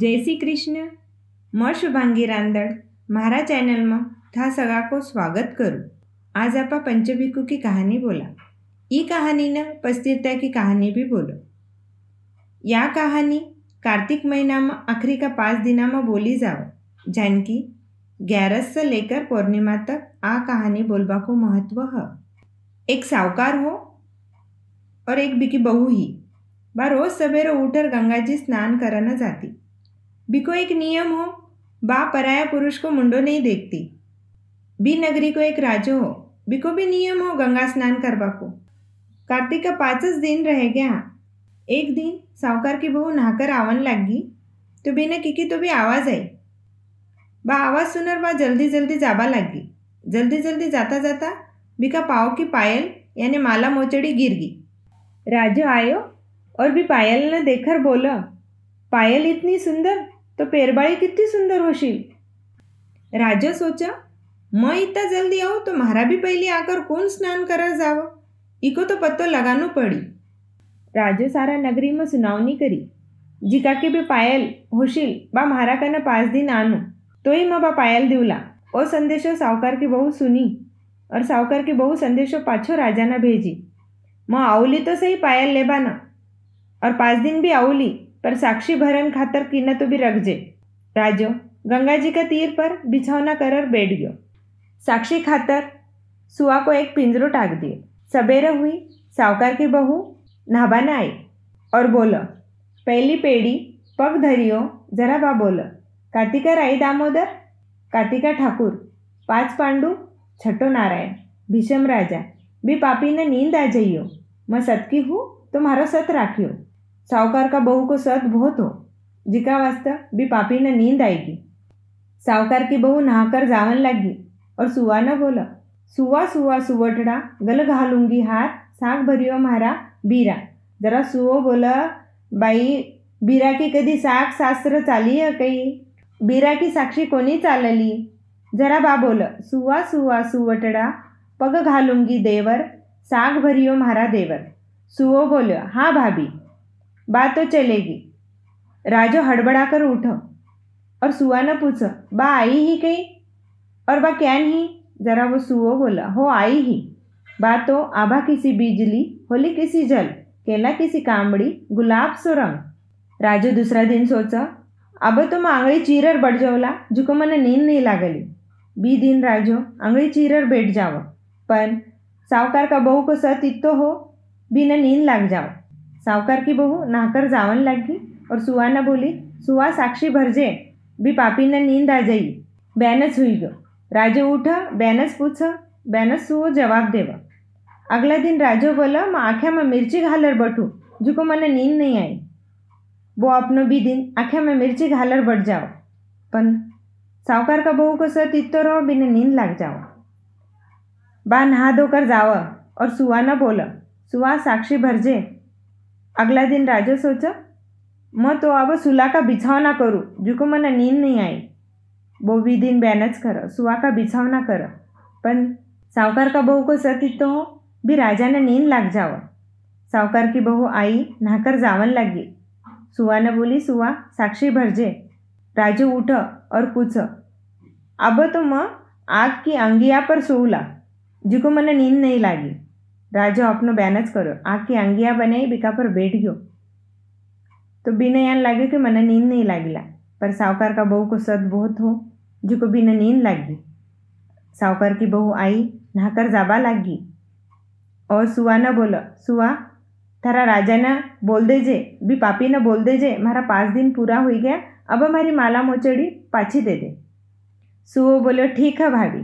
જય શ્રી કૃષ્ણ मैं शुभांगी रांदड़ मारा चैनल में था सगा को स्वागत करूँ आज आप पंचभिकु की कहानी बोला ई कहानी न पस्तीरता की कहानी भी बोलो या कहानी कार्तिक महीना में आखिरी का पाँच दिना में बोली जाओ जानकी ग्यारस से लेकर पूर्णिमा तक आ कहानी बोलबा को महत्व है एक सावकार हो और एक बिकी बहू ही बा रोज सवेरे उठकर गंगा जी स्नान करना जाती बिको एक नियम हो बा पराया पुरुष को मुंडो नहीं देखती। बी नगरी को एक राजो हो, बिको भी नियम हो गंगा स्नान करवा को। कार्तिक का पाँचस दिन रह गया। एक दिन सावकार की बहू नहाकर आवन लगी तो बिना किकी तो भी आवाज़ आई। बा आवाज़ सुनर बा जल्दी जल्दी जाबा लगी। जल्दी जल्दी जाता जाता बिका पाव की पायल, यानी माला मोचड़ी गिर गई। राजो आयो और भी पायल ने देखकर बोला, पायल इतनी सुंदर तो पेरबाळी कितनी सुंदर होशील. राजा सोचा, मैं इतना जल्दी आऊँ तो मारा भी पहले आकर कौन स्नान करा जाव? इको तो पत्तो लगानो पड़ी. राजो सारा नगरी में सुनावनी करी. जिका के भी पायल होशील, बा मारा कना पाँच दिन आनो तो ही मैं बा पायल दिवला. ओ संदेशो सावकार की बहू सुनी, और सावकार की बहू संदेशो पाछो राजा ना भेजी. मैं आवली तो सही पायल लेबाना, और पाँच दिन भी आवली. पर साक्षी भरन खातर कीना तो भी रख जे राजो गंगा जी का तीर पर बिछौना कर बैठ गयो। साक्षी खातर सुआ को एक पिंजरो टाक दिए। सवेरे हुई सावकार की बहू नहाबाना आई और बोलो, पहली पेड़ी पग धरियो, जरा बा बोलो, कार्तिका राई दामोदर, कार्तिका ठाकुर, पाँच पांडु, छठो नारायण, भीषम राजा, भी पापी ने नींद आ जाइयो। मैं सतकी हूँ तो मारो सत राखियो। साहूकार का बहू को सत बहुत हो। जिका वास्ता भी पापी ने नींद आएगी। साहूकार की बहू नहाकर जावन लगी और सुआ न बोला सुआ सुआ सुवटड़ा, गल घालूँगी हाथ साग भरियो मारा बीरा। जरा सुओ बोला, बाई, बीरा की कधी साग शास्त्र चाली है कई बीरा की साक्षी कोणी चालली? जरा बा बोल, सुवा सुवा, सुवटड़ा, पग घालूँगी देवर, साग भरियो मारा देवर। सुओ बोलो हाँ भाभी बात तो चलेगी. राजो हड़बड़ाकर उठो और सुआ ने पूछो, बा आई ही कहीं? और बा क्या नहीं जरा वो सुओ बोला, हो आई ही. बा तो आभा किसी बिजली, होली किसी जल, केला किसी कामड़ी गुलाब सो रंग. राजो दूसरा दिन सोचा अब तो मैं आंगड़ी चीरर बढ़ जाओला जुको मैंने नींद नहीं लागली. बी दिन राजो आंगड़ी चीरर बैठ जाओ पर सावकार का बहू को सत इतो हो, बिना नींद लाग जाओ सावकार की बहू नहाकर जावन लगी और सुआ न बोली सुहा साक्षी भरजे, भी पापी ने नींद आ जाई. बैनस हुई गो राजो उठा, बैनस पूछा, बैनस सुओ जवाब देवा. अगला दिन राजो बोला, मैं आँखें में मिर्ची घालर बैठू, जुको मैंने नींद नहीं आई. वो अपनो भी दिन आँखें में मिर्ची घालर बढ़ जाओ. पन सावकार का बहू को सत इतो रहो, बिना नींद लग जाओ. बा नहा धोकर जाओ और सुहा न बोला सुआ साक्षी भरजे अगला दिन राजा सोचा, मैं तो अब सुला का बिछावना करूँ, जुको मैंने नींद नहीं आई। वो भी दिन बैनच करो सुहा का बिछावना करो। पर सावकार का बहू को सती तो भी राजा ने नींद लग जाओ सावकार की बहू आई, नहाकर जावन लगी। सुहा ने बोली सुहा साक्षी भरजे। राजू उठ और पूछ, अब तो मैं आग की अंगिया पर सोला जिको मैंने नींद नहीं लगी। राजो अपनो बैनच करो। आँख अंगिया बनाई, बिका पर बैठ गयो। तो बिना यान लगे कि मैंने नींद नहीं लागला। पर सावकार का बहू को सद बहुत हो जो को बिना नींद लगी। सावकार की बहू आई, नहाकर जाबा लगी। और सुआ न बोलो, सुआ, थारा राजा ने बोल दे जे भी पापी ने बोल दे जे मारा पाँच दिन पूरा हो गया, अब हमारी माला मोचड़ी पाछी दे दे। सुओ बोलो, ठीक है भाभी।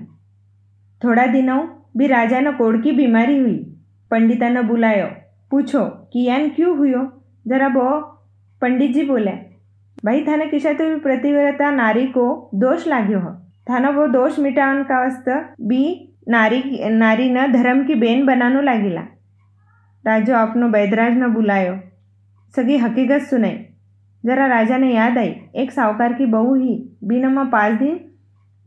थोड़ा दिनों भी राजा ने कोड़ की बीमारी हुई। पंडिता ने बुलायो पूछो कि यान क्यों हुयो जरा बो पंडित जी बोले भाई थाने किसा तो प्रतिव्रता नारी को दोष लागो हो थाना वो दोष मिटावन का वस्त बी नारी नारी न धर्म की बेन बनानो लागिला राजो अपनो बैदराज न बुलायो सगी हकीकत सुनाई जरा राजा ने याद आई एक सावकार की बहू ही बिनमा पाँच दिन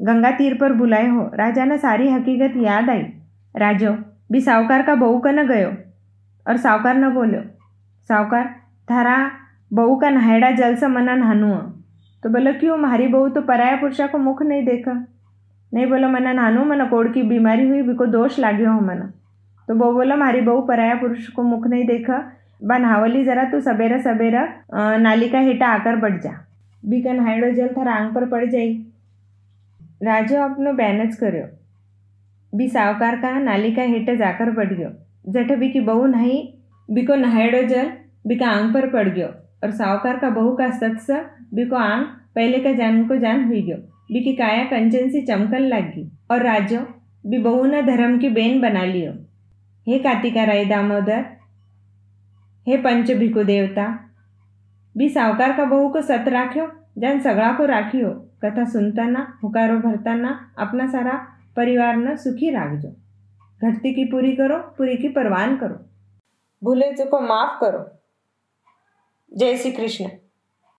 गंगा तीर पर बुलाए हो राजा ने सारी हकीकत याद आई राजो भी सावकार का बहू का न गयो और सावकार न बोलो सावकार थारा बहू का नहायड़ा जल से मना नहानु तो बोला क्यों हमारी बहू तो पराया पुरुषा को मुख नहीं देखा नहीं बोला मना नानू मना कोड़ की बीमारी हुई बिको दोष लाग्यो हो मना तो बहू बोला मारी बहू पराया पुरुष को मुख नहीं देखा बा नहावली जरा तू सवेरा सवेरा नाली का हेठा आकर बढ़ जा बी का नहाड़ो जल थारा आंग पर पड़ जाई राजो अपनो बैनच કર્યો बी सावकार का, नाली का हेठे जाकर बढ़ गयो। जठ बी की बहू नहीं बिको नहाड़ो जल बिका आंग पर पड़ गयो। और सावकार का बहू का सत्स बिको आंग, पहले का जान को जान हुई गयो। बिकी काया कंचन सी चमकन लगी और राजो, बी बहू न धर्म की बेन बना लियो। हे कातिका राय दामोदर, हे पंच भिकु देवता, बी सावकार का बहू को सत राख्यो, जान सगळा को राखियो। कथा सुनताना, हुकारो भरताना, अपना सारा परिवार न सुखी राखजो। घटती की पूरी करो, पूरी की परवान करो। भूले चुको माफ़ करो। जय श्री कृष्ण।